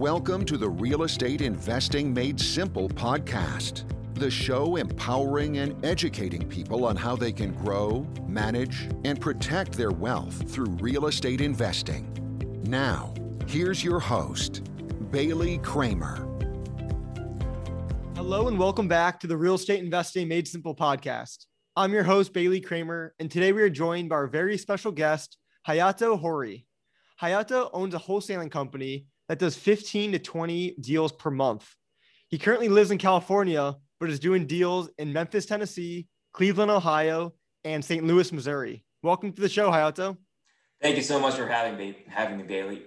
Welcome to the Real Estate Investing Made Simple podcast, the show empowering and educating people on how they can grow, manage, and protect their wealth through real estate investing. Now, here's your host, Bailey Kramer. Hello, and welcome back to the Real Estate Investing Made Simple podcast. I'm your host, Bailey Kramer, and today we are joined by our very special guest, Hayato Hori. Hayato owns a wholesaling company that does 15 to 20 deals per month. He currently lives in California, but is doing deals in Memphis, Tennessee, Cleveland, Ohio, and St. Louis, Missouri. Welcome to the show, Hayato. Thank you so much for having me, having me, Bailey.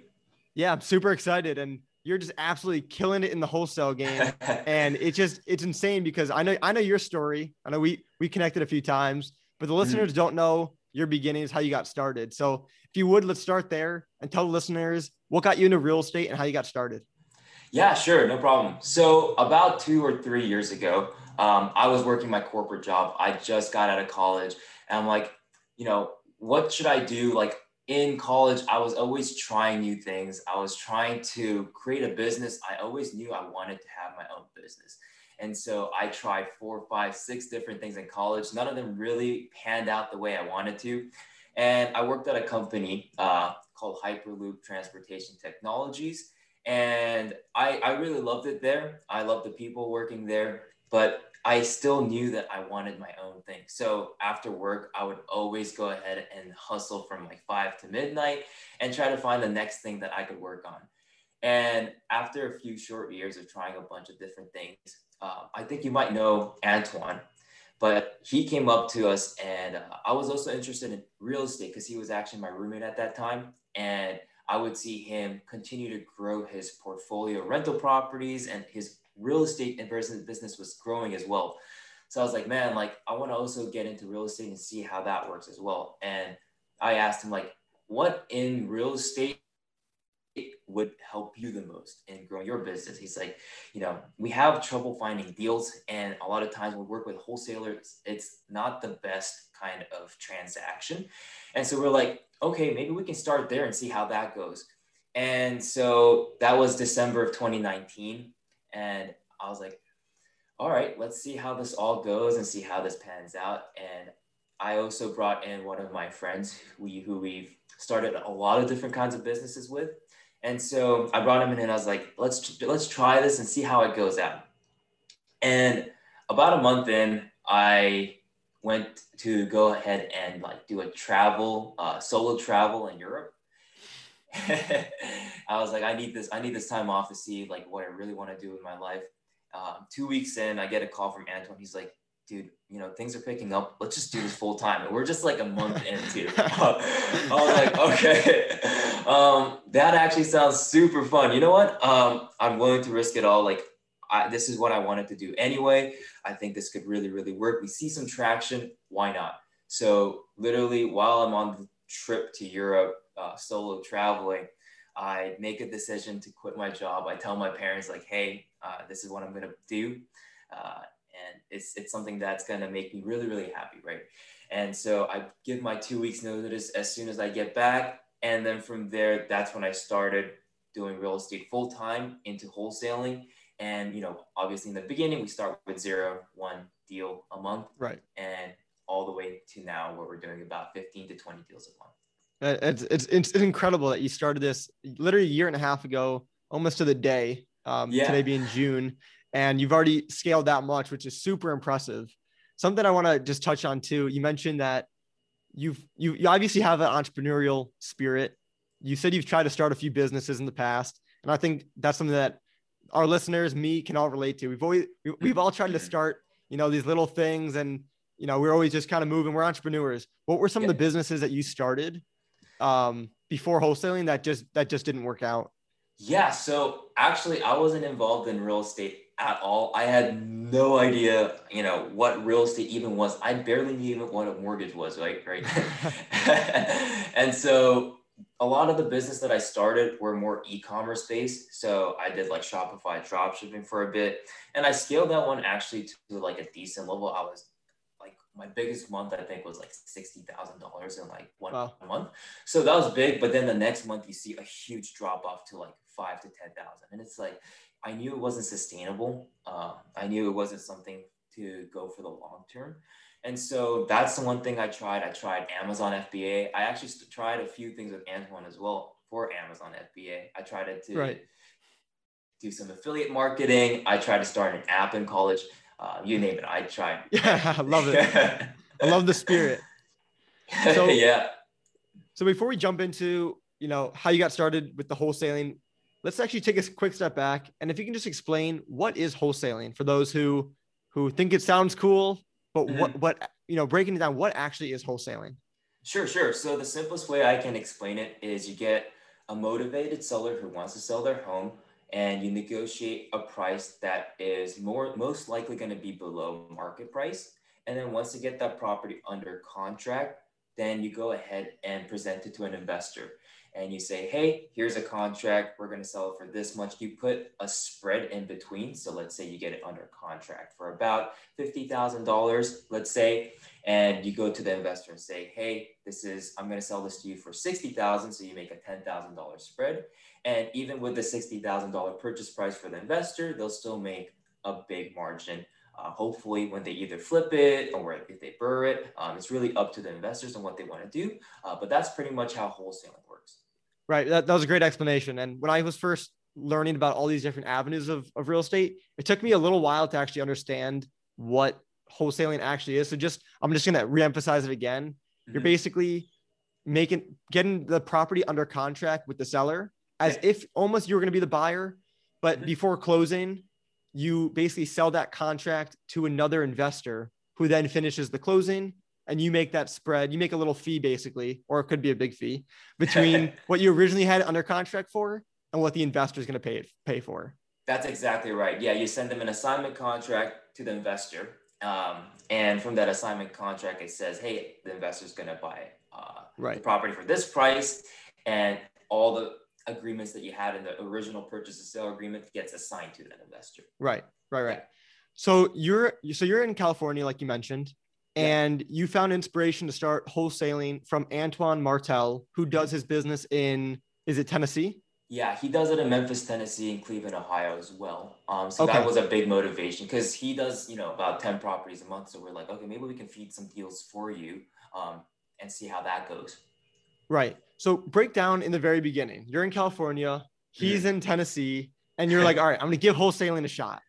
Yeah, I'm super excited, and you're just absolutely killing it in the wholesale game. and it's just it's insane because I know I know your story. I know we we connected a few times, but the listeners mm-hmm. don't know your beginnings, how you got started. So if you would, let's start there and tell the listeners what got you into real estate and how you got started. Yeah, sure, no problem. So about two or three years ago, um, I was working my corporate job. I just got out of college, and I'm like, you know, what should I do? Like in college, I was always trying new things. I was trying to create a business. I always knew I wanted to have my own business. And so I tried four, five, six different things in college. None of them really panned out the way I wanted to. And I worked at a company uh, called Hyperloop Transportation Technologies. And I, I really loved it there. I loved the people working there, but I still knew that I wanted my own thing. So after work, I would always go ahead and hustle from like five to midnight and try to find the next thing that I could work on. And after a few short years of trying a bunch of different things, uh, I think you might know Antoine, but he came up to us and uh, I was also interested in real estate because he was actually my roommate at that time. And I would see him continue to grow his portfolio rental properties and his real estate investment business was growing as well. So I was like, man, like I want to also get into real estate and see how that works as well. And I asked him like, what in real estate would help you the most in growing your business? He's like, you know, we have trouble finding deals. And a lot of times we work with wholesalers, it's not the best kind of transaction. And so we're like, okay, maybe we can start there and see how that goes. And so that was December of 2019. And I was like, all right, let's see how this all goes and see how this pans out. And I also brought in one of my friends who, we, who we've started a lot of different kinds of businesses with. And so I brought him in and I was like, let's let's try this and see how it goes out. And about a month in, I went to go ahead and like do a travel, uh, solo travel in Europe. I was like, I need this, I need this time off to see like what I really want to do with my life. Um, two weeks in, I get a call from Antoine. He's like, dude, you know, things are picking up. Let's just do this full time. And we're just like a month into. I was like, okay, um, that actually sounds super fun. You know what? Um, I'm willing to risk it all. Like, I, this is what I wanted to do anyway. I think this could really, really work. We see some traction. Why not? So, literally, while I'm on the trip to Europe, uh, solo traveling, I make a decision to quit my job. I tell my parents, like, hey, uh, this is what I'm going to do. Uh, and it's, it's something that's going to make me really, really happy, right? And so I give my two weeks notice as soon as I get back. And then from there, that's when I started doing real estate full time into wholesaling. And, you know, obviously in the beginning, we start with zero, one deal a month. Right. And all the way to now where we're doing about 15 to 20 deals a month. Uh, it's, it's, it's incredible that you started this literally a year and a half ago, almost to the day, um, yeah. today being June, and you've already scaled that much, which is super impressive. Something I want to just touch on too. You mentioned that you've you, you obviously have an entrepreneurial spirit. You said you've tried to start a few businesses in the past, and I think that's something that our listeners, me, can all relate to. We've always we've all tried to start, you know, these little things, and you know, we're always just kind of moving. We're entrepreneurs. What were some yeah. of the businesses that you started um, before wholesaling that just that just didn't work out? Yeah, so actually, I wasn't involved in real estate at all. I had no idea, you know, what real estate even was. I barely knew even what a mortgage was, right? Right. and so a lot of the business that I started were more e-commerce based. So I did like Shopify drop shipping for a bit. And I scaled that one actually to like a decent level. I was like my biggest month I think was like sixty thousand dollars in like one wow. month. So that was big. But then the next month you see a huge drop off to like five to ten thousand, and it's like I knew it wasn't sustainable. Uh, I knew it wasn't something to go for the long term. And so that's the one thing I tried. I tried Amazon FBA. I actually tried a few things with Antoine as well for Amazon FBA. I tried to right. do some affiliate marketing. I tried to start an app in college. Uh, you name it, I tried. Yeah, I love it. I love the spirit. So, yeah. So before we jump into you know how you got started with the wholesaling, let's actually take a quick step back and if you can just explain what is wholesaling for those who who think it sounds cool but mm-hmm. what what you know breaking it down what actually is wholesaling? Sure sure. So the simplest way i can explain it is you get a motivated seller who wants to sell their home and you negotiate a price that is more most likely going to be below market price. And then once you get that property under contract then you go ahead and present it to an investor and you say, hey, here's a contract. We're going to sell it for this much. You put a spread in between. So let's say you get it under contract for about $50,000, let's say, and you go to the investor and say, hey, this is, I'm going to sell this to you for 60,000. So you make a $10,000 spread. And even with the $60,000 purchase price for the investor, they'll still make a big margin uh, hopefully, when they either flip it or if they BRRRR it, um, it's really up to the investors and what they want to do. Uh, but that's pretty much how wholesaling. Right. That, that was a great explanation. And when I was first learning about all these different avenues of, of real estate, it took me a little while to actually understand what wholesaling actually is. So just, I'm just going to reemphasize it again. Mm-hmm. You're basically making, getting the property under contract with the seller as yeah. if almost you were going to be the buyer, but mm-hmm. before closing, you basically sell that contract to another investor who then finishes the closing and you make that spread. You make a little fee basically, or it could be a big fee between what you originally had under contract for and what the investor is going to pay pay for. That's exactly right. Yeah, you send them an assignment contract to the investor, um, and from that assignment contract, it says, "Hey, the investor is going to buy uh, right. the property for this price," and all the agreements that you had in the original purchase and sale agreement gets assigned to that investor. Right, right, right. Yeah. So you're so you're in California, like you mentioned, and you found inspiration to start wholesaling from Antoine Martel, who does his business in is it Tennessee? Yeah, he does it in Memphis, Tennessee, and Cleveland, Ohio as well. Um, so okay. that was a big motivation because he does, you know, about ten properties a month. So we're like, okay, maybe we can feed some deals for you, um, and see how that goes. Right. So break down in the very beginning. You're in California. He's mm-hmm. in Tennessee, and you're like, all right, I'm going to give wholesaling a shot.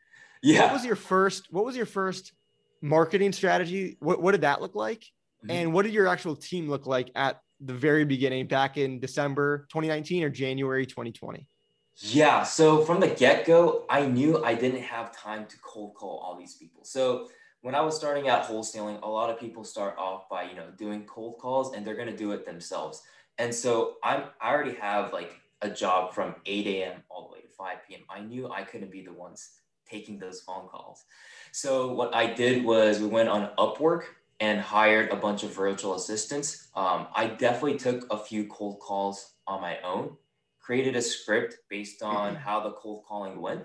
Yeah. What was your first? What was your first marketing strategy? What, what did that look like? Mm-hmm. And what did your actual team look like at the very beginning back in December 2019 or January 2020? Yeah. So from the get go, I knew I didn't have time to cold call all these people. So when I was starting out wholesaling, a lot of people start off by, you know, doing cold calls and they're going to do it themselves. And so I'm, I already have like a job from 8 a.m. all the way to 5 p.m. I knew I couldn't be the ones taking those phone calls. So what I did was we went on Upwork and hired a bunch of virtual assistants. Um, I definitely took a few cold calls on my own, created a script based on mm-hmm. how the cold calling went.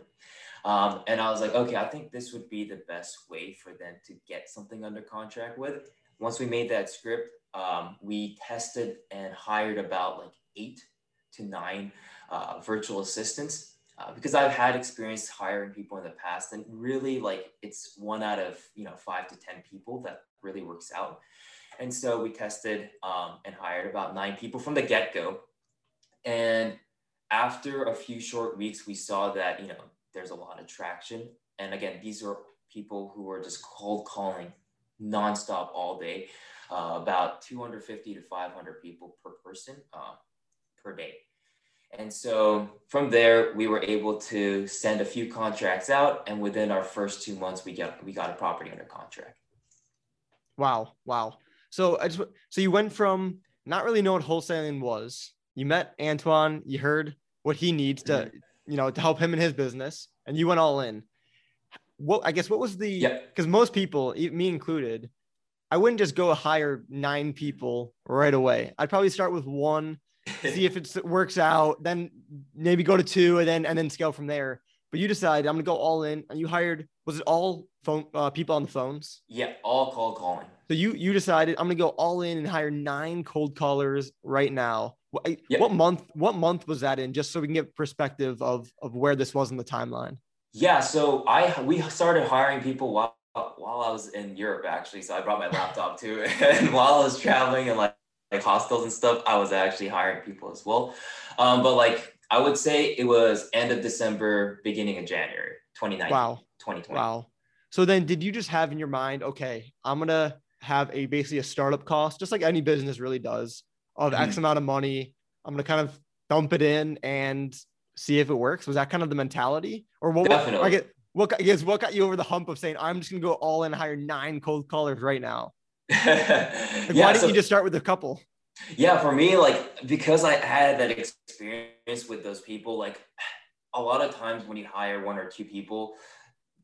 Um, and I was like, okay, I think this would be the best way for them to get something under contract with. Once we made that script, um, we tested and hired about like eight to nine uh, virtual assistants uh, because I've had experience hiring people in the past, and really like it's one out of you know five to ten people that really works out. And so we tested um, and hired about nine people from the get go, and after a few short weeks, we saw that you know there's a lot of traction. And again, these are people who are just cold calling nonstop all day, uh, about 250 to 500 people per person uh, per day. And so from there, we were able to send a few contracts out, and within our first two months, we got we got a property under contract. Wow, wow. So I just so you went from not really knowing what wholesaling was. You met Antoine. You heard what he needs to, mm-hmm. you know, to help him in his business, and you went all in. What I guess what was the because most people, me included, I wouldn't just go hire nine people right away. I'd probably start with one see if it works out, then maybe go to two and then and then scale from there. But you decided I'm gonna go all in, and you hired was it all phone uh, people on the phones? Yeah, all call calling. So you you decided I'm gonna go all in and hire nine cold callers right now. What, yep. what month? What month was that in? Just so we can get perspective of of where this was in the timeline. Yeah, so I we started hiring people while while I was in Europe actually. So I brought my laptop too, and while I was traveling and like like hostels and stuff, I was actually hiring people as well. Um, but like I would say it was end of December, beginning of January, 2019. Wow. 2020. Wow. So then did you just have in your mind, okay, I'm gonna have a basically a startup cost, just like any business really does, of mm-hmm. X amount of money. I'm gonna kind of dump it in and see if it works. Was that kind of the mentality, or what? Definitely. I get what I guess what got you over the hump of saying I'm just gonna go all in, hire nine cold callers right now. Like, yeah, why didn't so, you just start with a couple? Yeah, for me, like because I had that experience with those people, like a lot of times when you hire one or two people,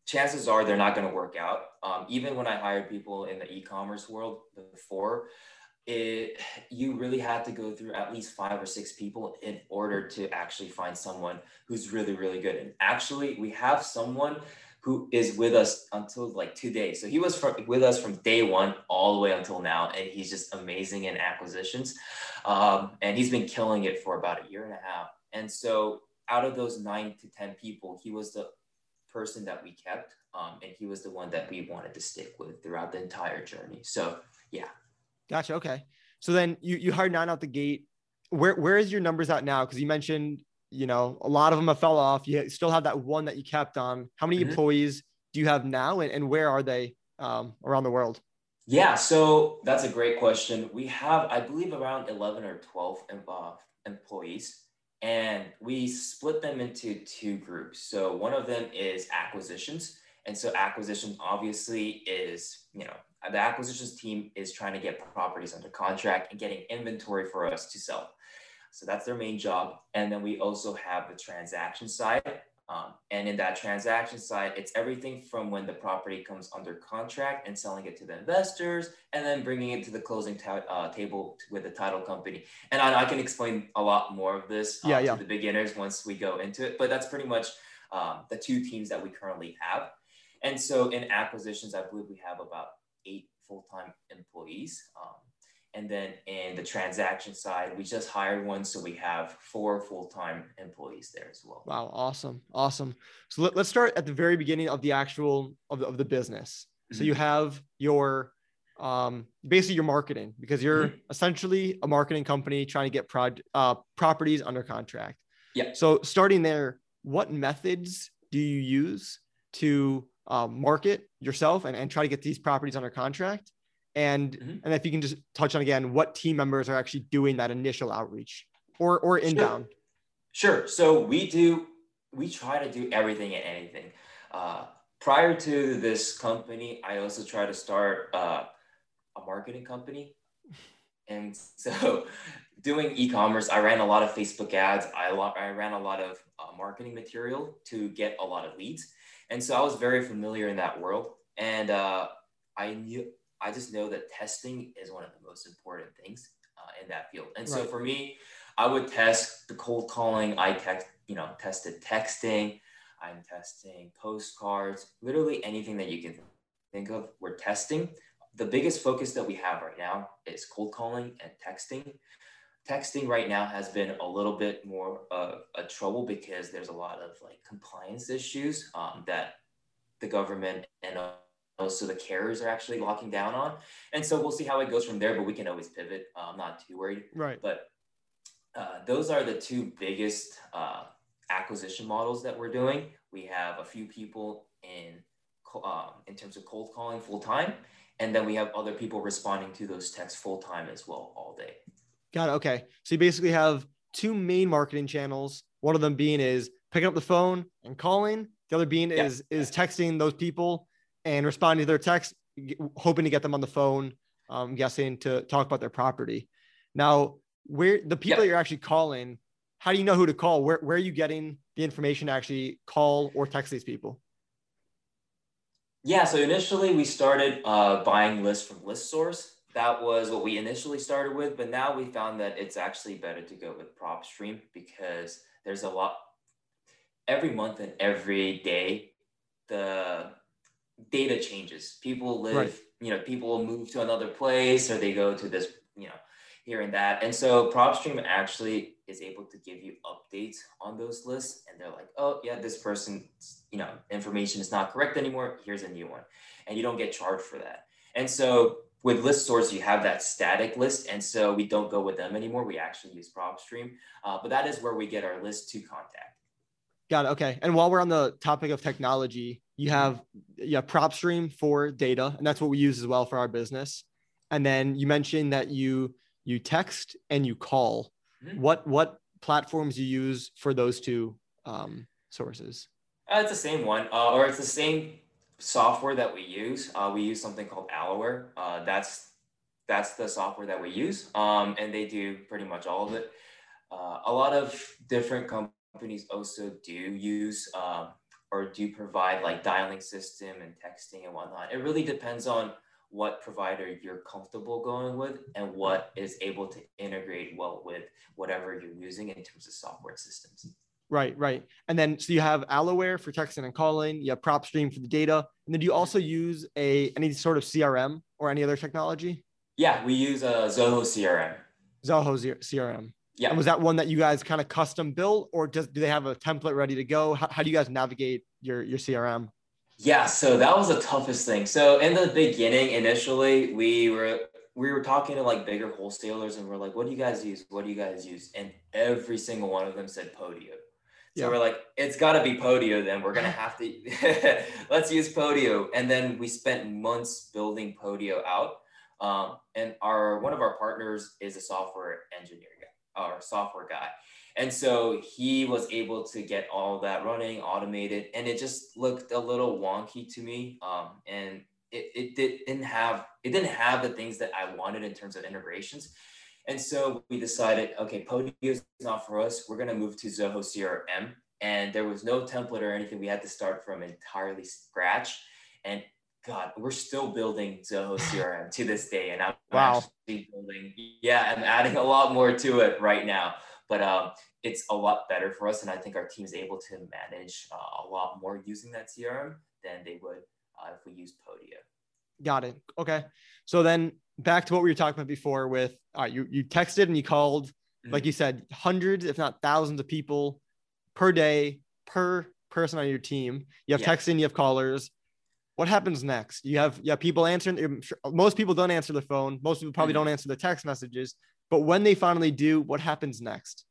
chances are they're not going to work out. Um, even when I hired people in the e-commerce world before, it you really had to go through at least five or six people in order to actually find someone who's really really good. And actually, we have someone who is with us until like two days. So he was from, with us from day one all the way until now, and he's just amazing in acquisitions. Um, and he's been killing it for about a year and a half. And so out of those nine to 10 people, he was the person that we kept. Um, and he was the one that we wanted to stick with throughout the entire journey. So yeah. Gotcha. Okay. So then you, you hired nine out the gate. Where, where is your numbers at now? Cause you mentioned you know, a lot of them have fell off. You still have that one that you kept on. How many mm-hmm. employees do you have now, and, and where are they um, around the world? Yeah, so that's a great question. We have, I believe, around 11 or 12 uh, employees, and we split them into two groups. So one of them is acquisitions. And so acquisitions obviously is, you know, the acquisitions team is trying to get properties under contract and getting inventory for us to sell. So that's their main job. And then we also have the transaction side. Um, and in that transaction side, it's everything from when the property comes under contract and selling it to the investors, and then bringing it to the closing uh, table with the title company. And I, I, can explain a lot more of this uh, yeah, yeah. to the beginners once we go into it. But that's pretty much um, the two teams that we currently have. And so in acquisitions, I believe we have about eight full-time employees. Um, and then in the transaction side, we just hired one. So we have four full-time employees there as well. Wow. Awesome. Awesome. So let, us start at the very beginning of the actual of the, of the business. Mm-hmm. So you have your, um, basically your marketing because you're mm-hmm. essentially a marketing company trying to get prod, uh, properties under contract. Yeah. So starting there, what methods do you use to um, market yourself and, and try to get these properties under contract? And mm-hmm. and if you can just touch on again what team members are actually doing that initial outreach or or inbound? Sure, sure. so we do we try to do everything and anything. Uh, prior to this company i also try to start uh, a marketing company. And so doing e-commerce i ran a lot of facebook ads. I, I ran a lot of uh, marketing material to get a lot of leads. And so i was very familiar in that world. And uh, i knew I just know that testing is one of the most important things uh, in that field. And right. so for me, I would test the cold calling. I text, you know, tested texting. I'm testing postcards, literally anything that you can think of. We're testing. The biggest focus that we have right now is cold calling and texting. Texting right now has been a little bit more of a trouble because there's a lot of like compliance issues um, that the government and so the carriers are actually locking down on. And so we'll see how it goes from there, but we can always pivot. Uh, I'm not too worried. Right. But uh, those are the two biggest uh, acquisition models that we're doing. We have a few people in um, in terms of cold calling full time, and then we have other people responding to those texts full time as well all day. Got it. Okay. So you basically have two main marketing channels. One of them being is picking up the phone and calling. The other being yeah. is is texting those people and responding to their text, hoping to get them on the phone, I'm guessing to talk about their property. Now, where the people that you're actually calling, how do you know who to call? Where, where are you getting the information to actually call or text these people? Yeah, so initially we started uh, buying lists from ListSource. That was what we initially started with, but now we found that it's actually better to go with PropStream because there's a lot every month and every day the data changes. People live, right. you know, people move to another place or they go to this, you know, here and that. And so PropStream actually is able to give you updates on those lists. And they're like, oh, yeah, this person, you know, information is not correct anymore. Here's a new one. And you don't get charged for that. And so with ListSource, you have that static list. And so we don't go with them anymore. We actually use PropStream. Uh, but that is where we get our list to contact. Got it. Okay. And while we're on the topic of technology, you have yeah, PropStream for data, and that's what we use as well for our business. And then you mentioned that you you text and you call. Mm-hmm. What what platforms you use for those two um, sources? Uh, it's the same one, uh, or it's the same software that we use. Uh, we use something called Aloware. Uh, that's that's the software that we use, um, and they do pretty much all of it. Uh, a lot of different companies also do use um, or do provide like dialing system and texting and whatnot. It really depends on what provider you're comfortable going with and what is able to integrate well with whatever you're using in terms of software systems. Right, right. And then so you have Aloware for texting and calling, you have PropStream for the data. And then do you also use a any sort of CRM or any other technology? Yeah, we use a uh, Zoho CRM. Zoho CRM. Yeah. And was that one that you guys kind of custom built or does do they have a template ready to go? How, how do you guys navigate your your CRM? Yeah, so that was the toughest thing. So in the beginning, initially, we were we were talking to like bigger wholesalers and we're like, what do you guys use? What do you guys use? And every single one of them said Podio. So yeah. we're like, it's got to be Podio then. We're going to have to, let's use Podio. And then we spent months building Podio out. Um, and our, one of our partners is a software engineer or software guy. And so he was able to get all that running, automated, and it just looked a little wonky to me. Um, and it, it didn't have it didn't have the things that I wanted in terms of integrations. And so we decided, okay, Podio is not for us. We're going to move to Zoho CRM. And there was no template or anything. We had to start from entirely scratch. And God, we're still building Zoho CRM to this day. And I'm wow. actually building, yeah, I'm adding a lot more to it right now. But um, it's a lot better for us. And I think our team is able to manage uh, a lot more using that CRM than they would uh, if we used Podio. Got it. Okay. So then back to what we were talking about before with uh, you, you texted and you called, mm-hmm. like you said, hundreds, if not thousands of people per day, per person on your team. You have yeah. texting, you have callers. What happens next? You have yeah people answering. Most people don't answer the phone. Most people probably mm-hmm. don't answer the text messages. But when they finally do, what happens next?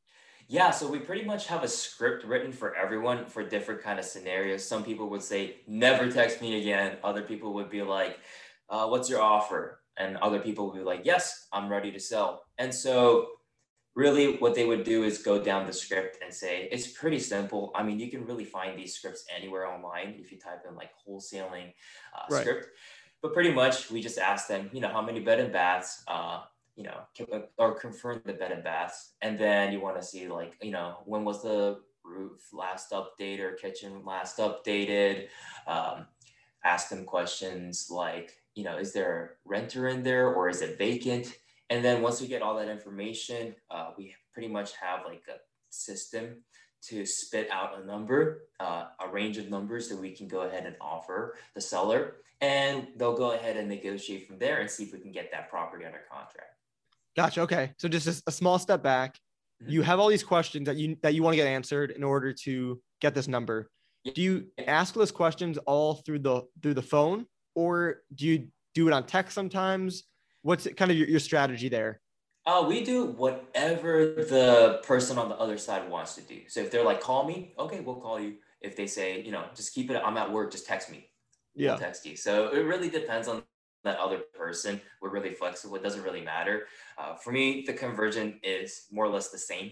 Yeah, so we pretty much have a script written for everyone for different kind of scenarios. Some people would say, "Never text me again." Other people would be like, uh, "What's your offer?" And other people would be like, "Yes, I'm ready to sell." And so, really, what they would do is go down the script and say, "It's pretty simple." I mean, you can really find these scripts anywhere online if you type in like wholesaling uh, right. script. But pretty much, we just ask them, you know, how many bed and baths. Uh, you know, uh, or confirm the bed and baths. And then you want to see like, you know, when was the roof last updated or kitchen last updated? Um, ask them questions like, you know, is there a renter in there or is it vacant? And then once we get all that information, uh, we pretty much have like a system to spit out a number, uh, a range of numbers that we can go ahead and offer the seller. And they'll go ahead and negotiate from there and see if we can get that property under contract. Gotcha. Okay. So just a, small step back. Mm-hmm. You have all these questions that you that you want to get answered in order to get this number. Do you ask those questions all through the through the phone, or do you do it on text sometimes? What's kind of your, your strategy there? Uh, we do whatever the person on the other side wants to do. So if they're like, call me, okay, we'll call you. If they say, you know, just keep it, I'm at work, just text me. Yeah. We'll text you. So it really depends on that other person. We're really flexible. It doesn't really matter. Uh, for me, the conversion is more or less the same.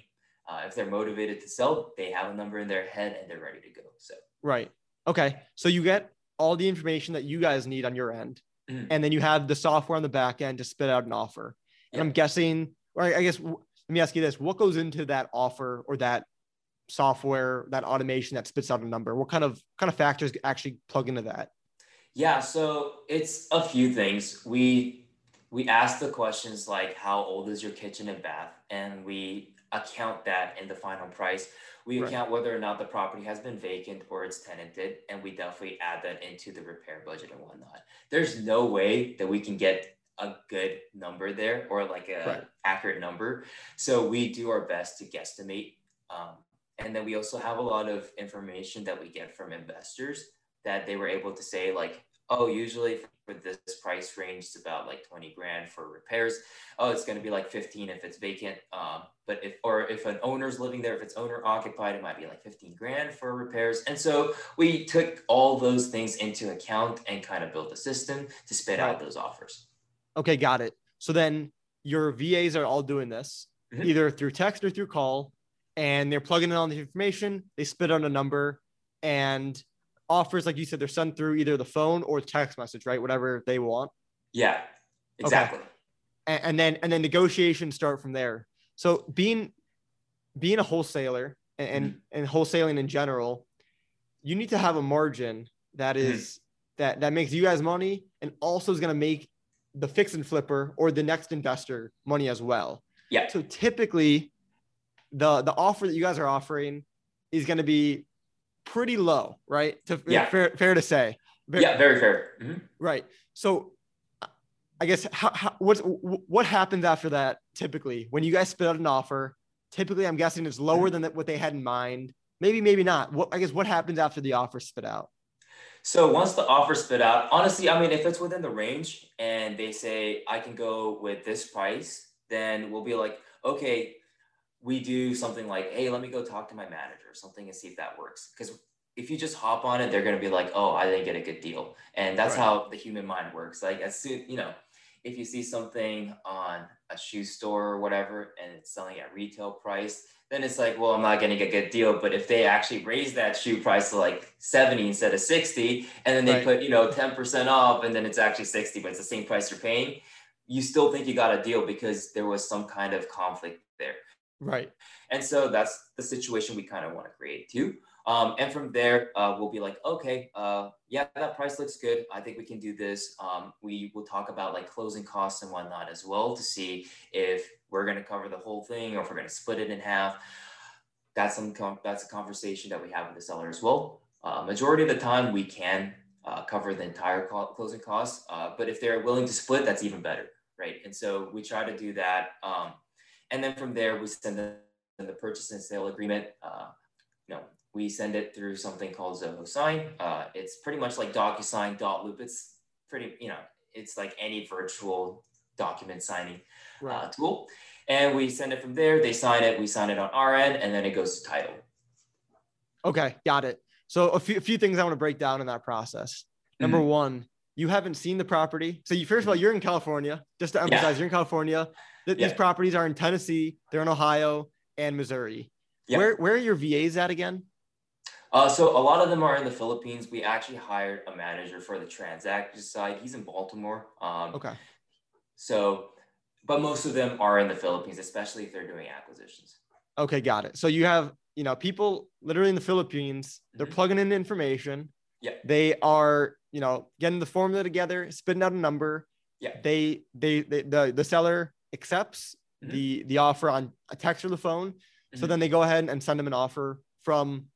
Uh, if they're motivated to sell, they have a number in their head and they're ready to go. So right. Okay. So you get all the information that you guys need on your end, mm-hmm. and then you have the software on the back end to spit out an offer. And I'm guessing, or I guess let me ask you this: What goes into that offer or that software, that automation that spits out a number? What kind of kind of factors actually plug into that? Yeah, so it's a few things. We we ask the questions like how old is your kitchen and bath and we account that in the final price. We right. account whether or not the property has been vacant or it's tenanted, and we definitely add that into the repair budget and whatnot. There's no way that we can get a good number there or like a right. accurate number. So we do our best to guesstimate. Um, and then we also have a lot of information that we get from investors that they were able to say like, oh, usually for this price range, it's about like 20 grand for repairs. Oh, it's going to be like 15 if it's vacant. Um, but if, or if an owner's living there, if it's owner occupied, it might be like 15 grand for repairs. And so we took all those things into account and kind of built a system to spit right. out those offers. Okay, got it. So then your VAs are all doing this mm-hmm. either through text or through call, and they're plugging in all the information. They spit out a number, and offers, like you said, they're sent through either the phone or text message, right? Whatever they want. Yeah, exactly. Okay. And, and then and then negotiations start from there. So being being a wholesaler and and, mm-hmm. and wholesaling in general, you need to have a margin that is mm-hmm. that that makes you guys money and also is going to make the fix and flipper or the next investor money as well. Yeah. So typically the the offer that you guys are offering is going to be pretty low, right? To, yeah. fair, fair to say. Very, yeah, very fair. Mm-hmm. Right. So I guess how, how, what's what happens after that typically when you guys spit out an offer? Typically, I'm guessing it's lower than what they had in mind. Maybe, maybe not. What I guess what happens after the offer spit out? So once the offer spit out, honestly, I mean, if it's within the range and they say I can go with this price, then we'll be like, okay, we do something like, hey, let me go talk to my manager or something and see if that works. Because if you just hop on it, they're going to be like, oh, I didn't get a good deal. And that's right. how the human mind works. Like, as soon, you know, if you see something on a shoe store or whatever and it's selling at retail price, then it's like, well, I'm not getting a good deal. But if they actually raise that shoe price to like 70 instead of 60, and then they right. put, you know, 10% off and then it's actually 60, but it's the same price you're paying, you still think you got a deal because there was some kind of conflict there. Right. And so that's the situation we kind of want to create too. Um, and from there, uh, we'll be like, okay, uh, yeah, that price looks good. I think we can do this. Um, we will talk about like closing costs and whatnot as well to see if we're going to cover the whole thing or if we're going to split it in half. That's some that's a conversation that we have with the seller as well. Uh, majority of the time, we can uh, cover the entire co- closing costs, uh, but if they're willing to split, that's even better, right? And so we try to do that. Um, and then from there, we send the, the purchase and sale agreement. Uh, you know, we send it through something called Zoho Sign. Uh, it's pretty much like DocuSign, Dot Loop. It's pretty, you know, it's like any virtual document signing uh, right. uh, tool. And we send it from there. They sign it. We sign it on our end, and then it goes to title. Okay, got it. So a few, a few things I want to break down in that process. Number mm-hmm. one, you haven't seen the property. So you first of all, you're in California. Just to emphasize, yeah. you're in California. Th- yeah. These properties are in Tennessee, they're in Ohio and Missouri. Yeah. Where where are your VAs at again? Uh, so a lot of them are in the Philippines. We actually hired a manager for the transaction side. He's in Baltimore. Um, okay. So, but most of them are in the Philippines, especially if they're doing acquisitions. Okay, got it. So you have you know people literally in the Philippines. They're mm-hmm. plugging in information. Yeah. They are you know getting the formula together, spitting out a number. Yeah. They they, they the the seller accepts mm-hmm. the the offer on a text or the phone. Mm-hmm. So then they go ahead and send them an offer from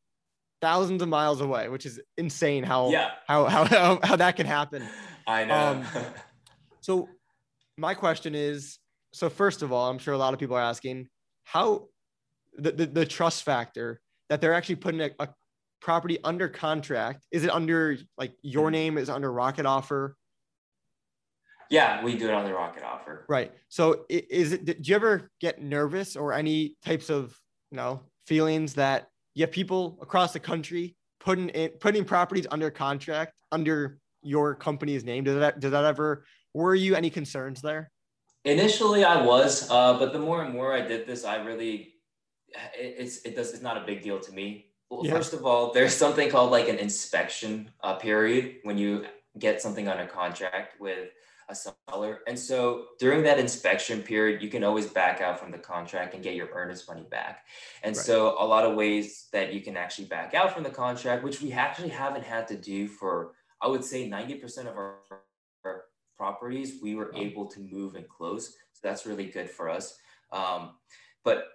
thousands of miles away, which is insane how yeah. how, how how how that can happen. I know. Um, so my question is so first of all, I'm sure a lot of people are asking how the, the, the trust factor that they're actually putting a, a, property under contract. Is it under like your mm-hmm. name is under Rocket Offer? Yeah, we do it on the Rocket Offer. Right. So is it, do you ever get nervous or any types of, you know, feelings that you have people across the country putting in, putting properties under contract under your company's name? Does that, does that ever worry you? Any concerns there? Initially I was, uh, but the more and more I did this, I really, it, it's, it does, it's not a big deal to me. Well, yeah. first of all, there's something called like an inspection uh, period when you get something under contract with a seller. And so during that inspection period, you can always back out from the contract and get your earnest money back. And right. so a lot of ways that you can actually back out from the contract, which we actually haven't had to do for, I would say 90% of our, our properties, we were able to move and close. So that's really good for us. Um, but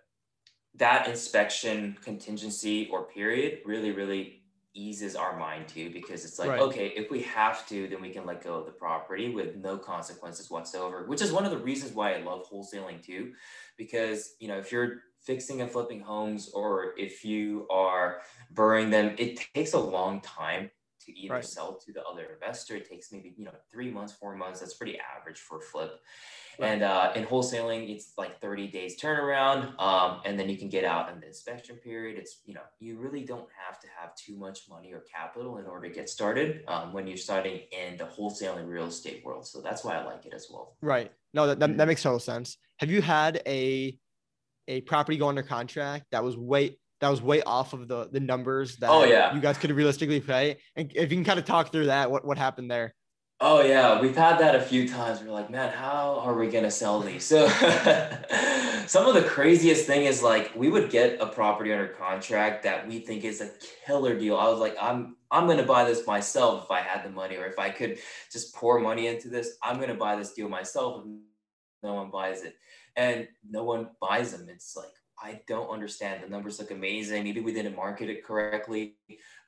that inspection contingency or period really, really eases our mind too because it's like right. okay if we have to then we can let go of the property with no consequences whatsoever which is one of the reasons why i love wholesaling too because you know if you're fixing and flipping homes or if you are BRRRRing them it takes a long time to either right. sell to the other investor. It takes maybe you know three months, four months. That's pretty average for flip. Right. And uh, in wholesaling, it's like 30 days turnaround, um, and then you can get out in the inspection period. It's you know you really don't have to have too much money or capital in order to get started um, when you're starting in the wholesaling real estate world. So that's why I like it as well. Right. No, that, that, that makes total sense. Have you had a a property go under contract that was way that was way off of the the numbers that oh, yeah. you guys could realistically pay. And if you can kind of talk through that, what, what happened there? Oh yeah, we've had that a few times. We're like, man, how are we gonna sell these? So some of the craziest thing is like we would get a property under contract that we think is a killer deal. I was like, I'm I'm gonna buy this myself if I had the money, or if I could just pour money into this, I'm gonna buy this deal myself. If no one buys it, and no one buys them. It's like, I don't understand. The numbers look amazing. Maybe we didn't market it correctly,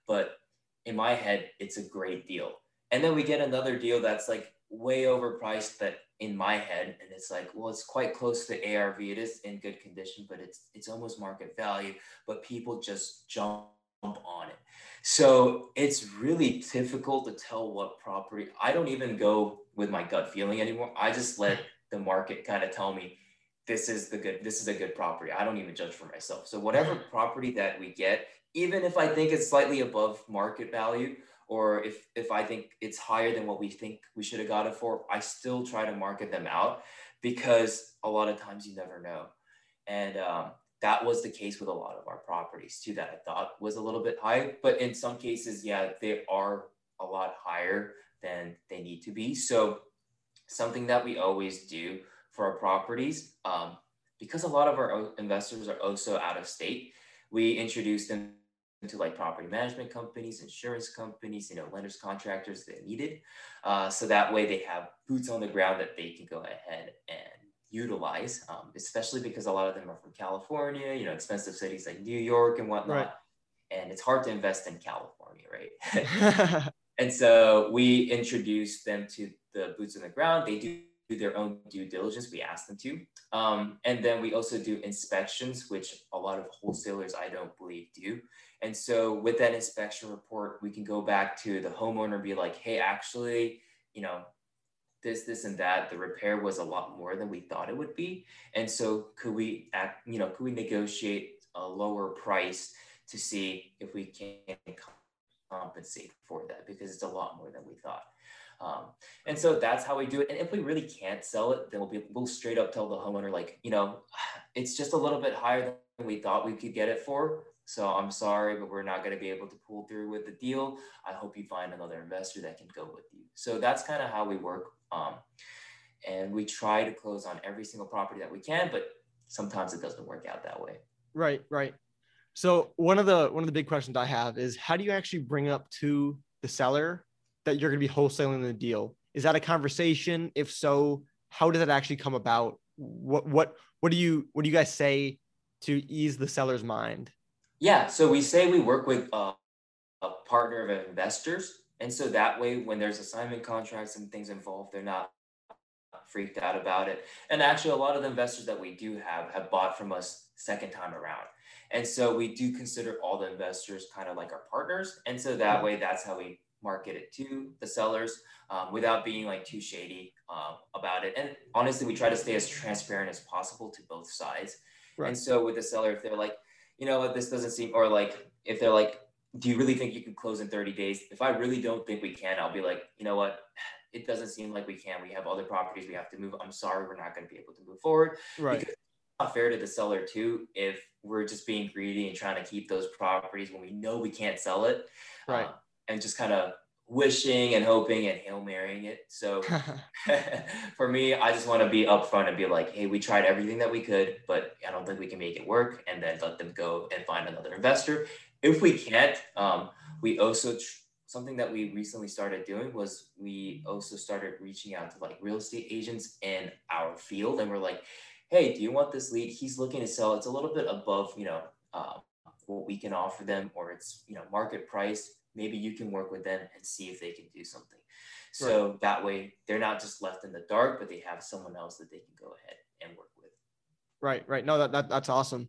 but in my head, it's a great deal. And then we get another deal that's like way overpriced that in my head, and it's like, well, it's quite close to ARV. It is in good condition, but it's it's almost market value. But people just jump on it. So it's really difficult to tell what property. I don't even go with my gut feeling anymore. I just let the market kind of tell me this is the good this is a good property. I don't even judge for myself. So whatever property that we get even if i think it's slightly above market value or if if i think it's higher than what we think we should have got it for i still try to market them out because a lot of times you never know. And um, that was the case with a lot of our properties too that i thought was a little bit high but in some cases yeah they are a lot higher than they need to be. So something that we always do for our properties. Um, because a lot of our investors are also out of state, we introduced them to like property management companies, insurance companies, you know, lenders, contractors that needed. Uh, so that way they have boots on the ground that they can go ahead and utilize, um, especially because a lot of them are from California, you know, expensive cities like New York and whatnot. Right. And it's hard to invest in California, right? and so we introduced them to the boots on the ground. They do do their own due diligence. We ask them to. Um, and then we also do inspections, which a lot of wholesalers I don't believe do. And so with that inspection report, we can go back to the homeowner and be like, hey, actually, you know, this, this, and that, the repair was a lot more than we thought it would be. And so could we act, you know, could we negotiate a lower price to see if we can compensate for that because it's a lot more than we thought. Um, and so that's how we do it. And if we really can't sell it, then we'll be we'll straight up tell the homeowner like, you know, it's just a little bit higher than we thought we could get it for. So I'm sorry, but we're not going to be able to pull through with the deal. I hope you find another investor that can go with you. So that's kind of how we work. Um, and we try to close on every single property that we can, but sometimes it doesn't work out that way. Right, right. So one of the one of the big questions I have is how do you actually bring up to the seller that you're going to be wholesaling the deal? Is that a conversation? If so, how does that actually come about? What what what do you what do you guys say to ease the seller's mind? Yeah, so we say we work with a, a partner of investors, and so that way, when there's assignment contracts and things involved, they're not freaked out about it. And actually, a lot of the investors that we do have have bought from us second time around. And so we do consider all the investors kind of like our partners. And so that way, that's how we market it to the sellers um, without being like too shady uh, about it. And honestly, we try to stay as transparent as possible to both sides. Right. And so with the seller, if they're like, you know what, this doesn't seem, or like if they're like, do you really think you can close in 30 days? If I really don't think we can, I'll be like, you know what, it doesn't seem like we can. We have other properties we have to move. I'm sorry, we're not going to be able to move forward. Right. Because it's not fair to the seller too if we're just being greedy and trying to keep those properties when we know we can't sell it. Right. Uh, and just kind of wishing and hoping and hail marrying it. So for me, I just want to be upfront and be like, hey, we tried everything that we could, but I don't think we can make it work. And then let them go and find another investor. If we can't, um, we also tr- something that we recently started doing was we also started reaching out to like real estate agents in our field, and we're like, hey, do you want this lead? He's looking to sell. It's a little bit above, you know, uh, what we can offer them, or it's you know market price. Maybe you can work with them and see if they can do something. So right. that way, they're not just left in the dark, but they have someone else that they can go ahead and work with. Right, right. No, that, that that's awesome.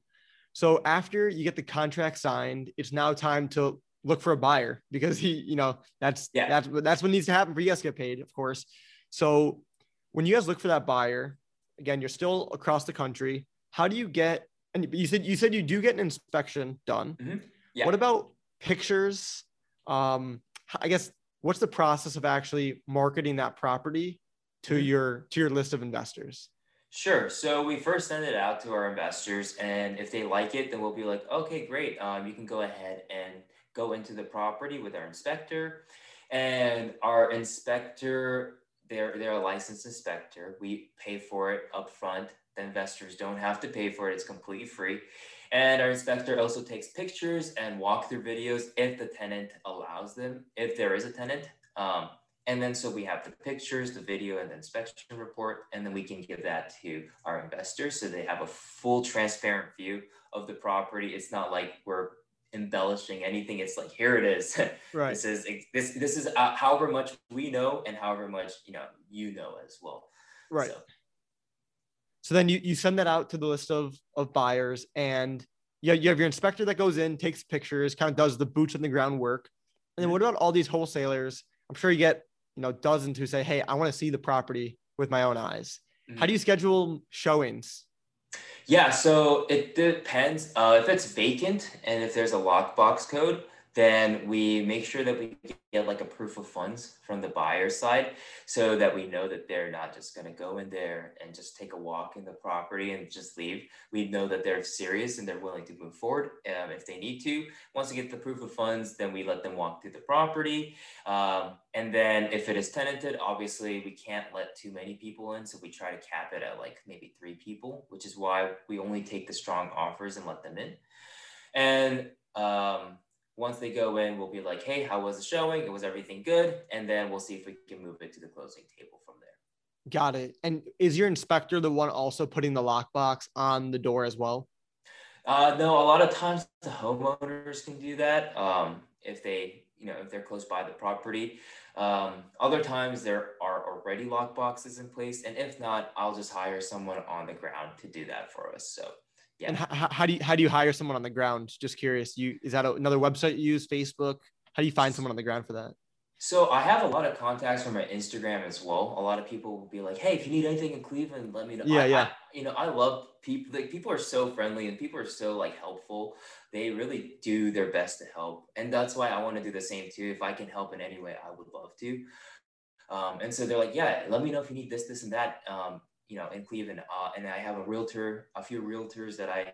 So after you get the contract signed, it's now time to look for a buyer because he, you know, that's yeah. that's that's what needs to happen for you guys to get paid, of course. So when you guys look for that buyer, again, you're still across the country. How do you get? And you said you said you do get an inspection done. Mm-hmm. Yeah. What about pictures? Um, I guess what's the process of actually marketing that property to mm-hmm. your to your list of investors? Sure. So we first send it out to our investors, and if they like it, then we'll be like, okay, great. Um, you can go ahead and go into the property with our inspector, and our inspector, they're they're a licensed inspector. We pay for it up front. The investors don't have to pay for it; it's completely free. And our inspector also takes pictures and walkthrough videos if the tenant allows them, if there is a tenant. Um, and then so we have the pictures, the video, and the inspection report, and then we can give that to our investors so they have a full transparent view of the property. It's not like we're embellishing anything. It's like here it is. Right. this is this this is uh, however much we know and however much you know you know as well. Right. So, so then you, you send that out to the list of of buyers and yeah, you have your inspector that goes in, takes pictures, kind of does the boots on the ground work. And then what about all these wholesalers? I'm sure you get you know dozens who say hey i want to see the property with my own eyes mm-hmm. how do you schedule showings yeah so it depends uh, if it's vacant and if there's a lockbox code then we make sure that we get like a proof of funds from the buyer side so that we know that they're not just going to go in there and just take a walk in the property and just leave. We know that they're serious and they're willing to move forward um, if they need to. Once we get the proof of funds, then we let them walk through the property. Um, and then if it is tenanted, obviously we can't let too many people in. So we try to cap it at like maybe three people, which is why we only take the strong offers and let them in. And um, once they go in, we'll be like, hey, how was the showing? It was everything good? And then we'll see if we can move it to the closing table from there. Got it. And is your inspector the one also putting the lockbox on the door as well? Uh, no, a lot of times the homeowners can do that um, if they, you know, if they're close by the property. Um, other times there are already lock boxes in place, and if not, I'll just hire someone on the ground to do that for us. So yeah. And how, how do you how do you hire someone on the ground? Just curious. You is that another website you use? Facebook? How do you find someone on the ground for that? So I have a lot of contacts from my Instagram as well. A lot of people will be like, "Hey, if you need anything in Cleveland, let me know." Yeah, I, yeah. I, you know, I love people. Like people are so friendly and people are so like helpful. They really do their best to help, and that's why I want to do the same too. If I can help in any way, I would love to. Um, and so they're like, "Yeah, let me know if you need this, this, and that." Um, you know, in Cleveland. Uh, and I have a realtor, a few realtors that I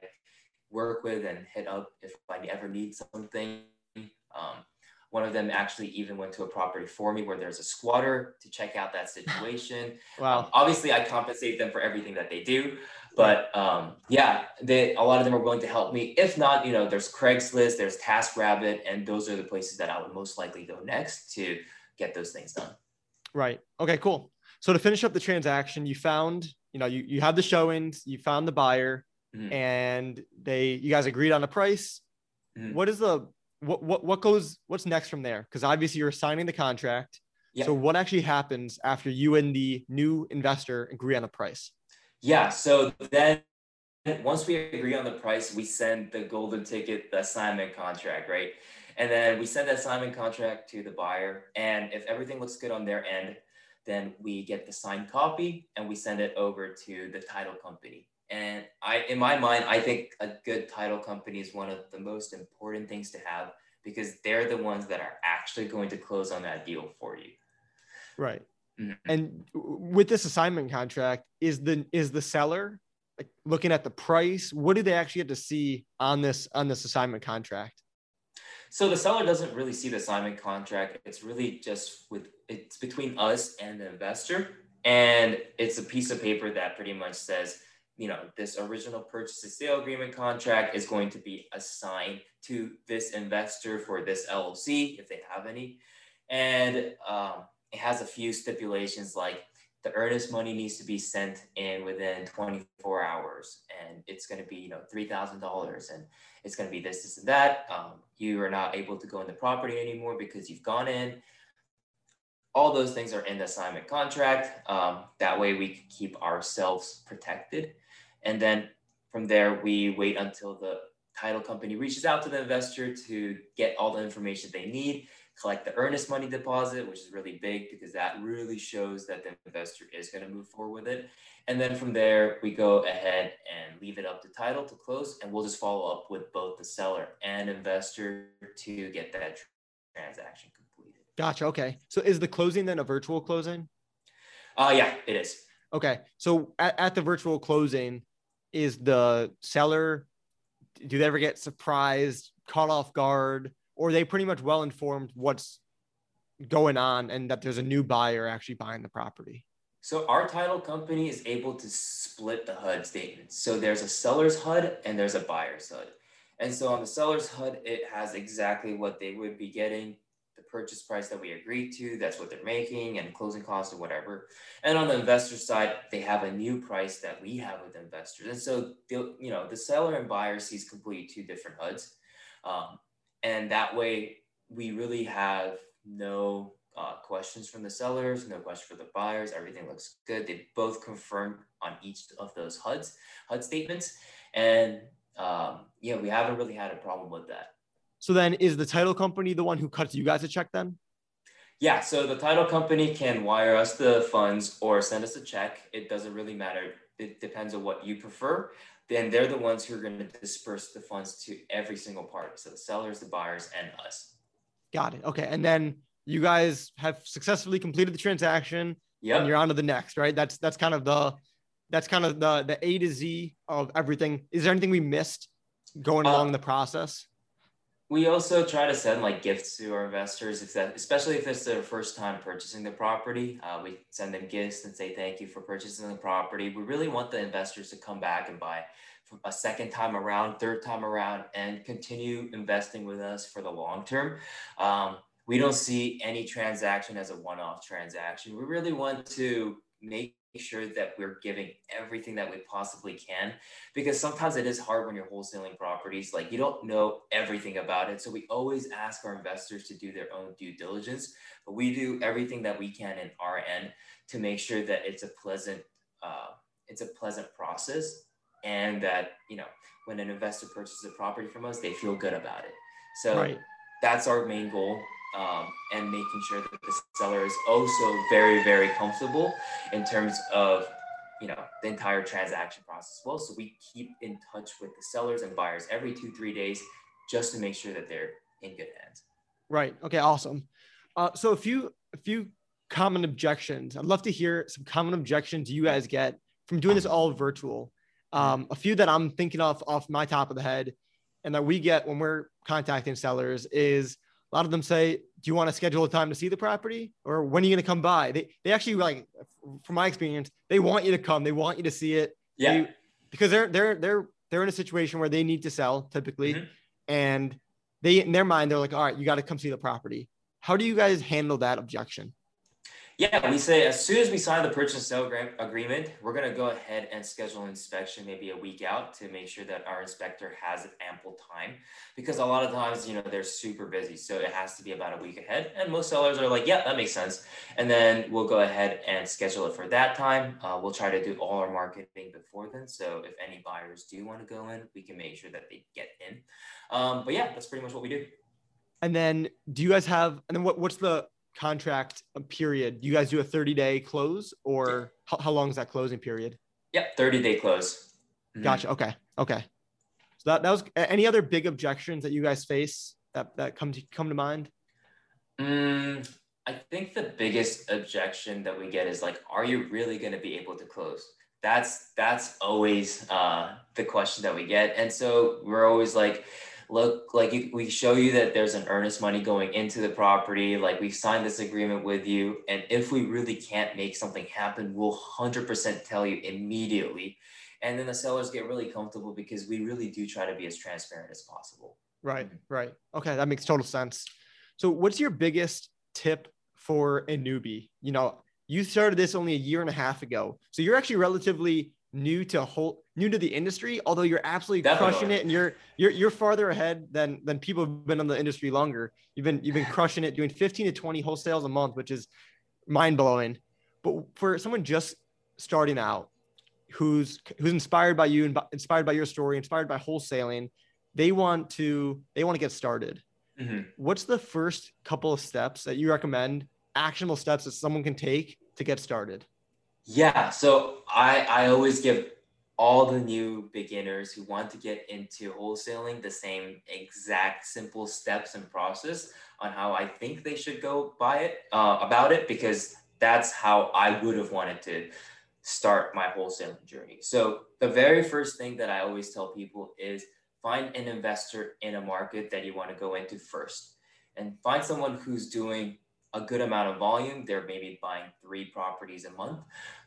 work with and hit up if I ever need something. Um, one of them actually even went to a property for me where there's a squatter to check out that situation. wow. Um, obviously, I compensate them for everything that they do, but um, yeah, they a lot of them are willing to help me. If not, you know, there's Craigslist, there's TaskRabbit, and those are the places that I would most likely go next to get those things done. Right. Okay. Cool. So to finish up the transaction, you found, you know, you, you had the showings, you found the buyer mm-hmm. and they, you guys agreed on a price. Mm-hmm. What is the, what, what, what goes, what's next from there? Cause obviously you're signing the contract. Yeah. So what actually happens after you and the new investor agree on a price? Yeah. So then once we agree on the price, we send the golden ticket, the assignment contract, right? And then we send that assignment contract to the buyer. And if everything looks good on their end, then we get the signed copy and we send it over to the title company. And I, in my mind, I think a good title company is one of the most important things to have because they're the ones that are actually going to close on that deal for you. Right. Mm-hmm. And with this assignment contract, is the is the seller like looking at the price? What do they actually get to see on this on this assignment contract? So the seller doesn't really see the assignment contract. It's really just with it's between us and the investor. And it's a piece of paper that pretty much says, you know, this original purchase and sale agreement contract is going to be assigned to this investor for this LLC, if they have any. And um, it has a few stipulations like the earnest money needs to be sent in within 24 hours and it's going to be you know $3000 and it's going to be this this and that um, you are not able to go in the property anymore because you've gone in all those things are in the assignment contract um, that way we can keep ourselves protected and then from there we wait until the title company reaches out to the investor to get all the information they need collect the earnest money deposit, which is really big because that really shows that the investor is going to move forward with it. And then from there, we go ahead and leave it up to title to close, and we'll just follow up with both the seller and investor to get that transaction. Gotcha. Okay. So is the closing then a virtual closing? Uh, yeah, it is. Okay. So at, at the virtual closing, is the seller, do they ever get surprised, caught off guard? or are they pretty much well informed what's going on and that there's a new buyer actually buying the property? So our title company is able to split the HUD statements. So there's a seller's HUD and there's a buyer's HUD. And so on the seller's HUD, it has exactly what they would be getting, purchase price that we agreed to, that's what they're making and closing costs or whatever. And on the investor side, they have a new price that we have with investors. And so, you know, the seller and buyer sees completely two different HUDs. Um, and that way, we really have no uh, questions from the sellers, no question for the buyers. Everything looks good. They both confirmed on each of those HUDs, HUD statements. And um, yeah, we haven't really had a problem with that. So then is the title company the one who cuts you guys a check then? Yeah, so the title company can wire us the funds or send us a check. It doesn't really matter. It depends on what you prefer then they're the ones who are going to disperse the funds to every single party. So the sellers, the buyers, and us. Got it. Okay. And then you guys have successfully completed the transaction. Yeah. And you're on to the next, right? That's that's kind of the that's kind of the the A to Z of everything. Is there anything we missed going uh, along the process? We also try to send like gifts to our investors, especially if it's their first time purchasing the property. Uh, we send them gifts and say thank you for purchasing the property. We really want the investors to come back and buy a second time around, third time around, and continue investing with us for the long term. Um, we don't see any transaction as a one-off transaction. We really want to make sure that we're giving everything that we possibly can because sometimes it is hard when you're wholesaling properties like you don't know everything about it. So we always ask our investors to do their own due diligence but we do everything that we can in our end to make sure that it's a pleasant uh, it's a pleasant process and that you know when an investor purchases a property from us they feel good about it. So right. that's our main goal um, and making sure that the seller is also very, very comfortable in terms of you know the entire transaction process as well. So we keep in touch with the sellers and buyers every two, three days just to make sure that they're in good hands. Right. Okay. Awesome. Uh, so a few, a few common objections. I'd love to hear some common objections you guys get from doing this all virtual. Um, a few that I'm thinking of off my top of the head, and that we get when we're contacting sellers is a lot of them say, "Do you want to schedule a time to see the property, or when are you going to come by?" They they actually like, from my experience, they want you to come. They want you to see it. Yeah. They, because they're they're they're they're in a situation where they need to sell typically, mm-hmm. and they in their mind they're like, "All right, you got to come see the property." How do you guys handle that objection? Yeah, we say as soon as we sign the purchase and sale agreement, we're going to go ahead and schedule an inspection maybe a week out to make sure that our inspector has ample time because a lot of times, you know, they're super busy. So it has to be about a week ahead. And most sellers are like, yeah, that makes sense. And then we'll go ahead and schedule it for that time. Uh, we'll try to do all our marketing before then. So if any buyers do want to go in, we can make sure that they get in. Um, but yeah, that's pretty much what we do. And then do you guys have, and then what, what's the, contract period, you guys do a 30 day close or how, how long is that closing period? Yep, 30 day close. Mm-hmm. Gotcha. Okay. Okay. So that, that was any other big objections that you guys face that, that come to come to mind? Mm, I think the biggest objection that we get is like, are you really going to be able to close? That's that's always uh, the question that we get, and so we're always like, look like we show you that there's an earnest money going into the property like we've signed this agreement with you and if we really can't make something happen we'll 100% tell you immediately. And then the sellers get really comfortable because we really do try to be as transparent as possible. Right right. Okay that makes total sense. So what's your biggest tip for a newbie? You know you started this only a year and a half ago. So you're actually relatively new to whole new to the industry, although you're absolutely Definitely. crushing it and you're you're you're farther ahead than than people who've been in the industry longer. You've been you've been crushing it, doing 15 to 20 wholesales a month, which is mind blowing. But for someone just starting out, who's who's inspired by you and inspired by your story, inspired by wholesaling, they want to they want to get started. Mm-hmm. What's the first couple of steps that you recommend, actionable steps that someone can take to get started? Yeah, so I I always give all the new beginners who want to get into wholesaling the same exact simple steps and process on how I think they should go by it uh, about it because that's how I would have wanted to start my wholesaling journey. So the very first thing that I always tell people is find an investor in a market that you want to go into first and find someone who's doing a good amount of volume. They're maybe buying three properties a month.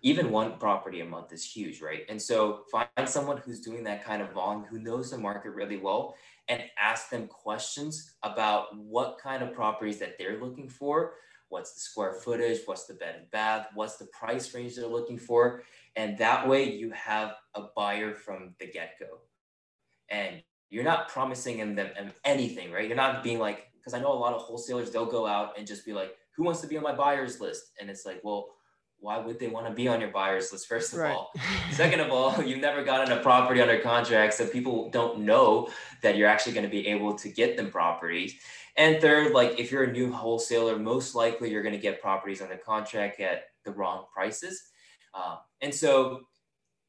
Even one property a month is huge, right? And so find someone who's doing that kind of volume, who knows the market really well, and ask them questions about what kind of properties that they're looking for. What's the square footage? What's the bed and bath? What's the price range they're looking for? And that way you have a buyer from the get go. And you're not promising them anything, right? You're not being like, because I know a lot of wholesalers, they'll go out and just be like, who wants to be on my buyer's list? And it's like, well, why would they want to be on your buyer's list, first of right. all? Second of all, you've never gotten a property under contract, so people don't know that you're actually going to be able to get them properties. And third, like if you're a new wholesaler, most likely you're going to get properties under contract at the wrong prices. Um, and so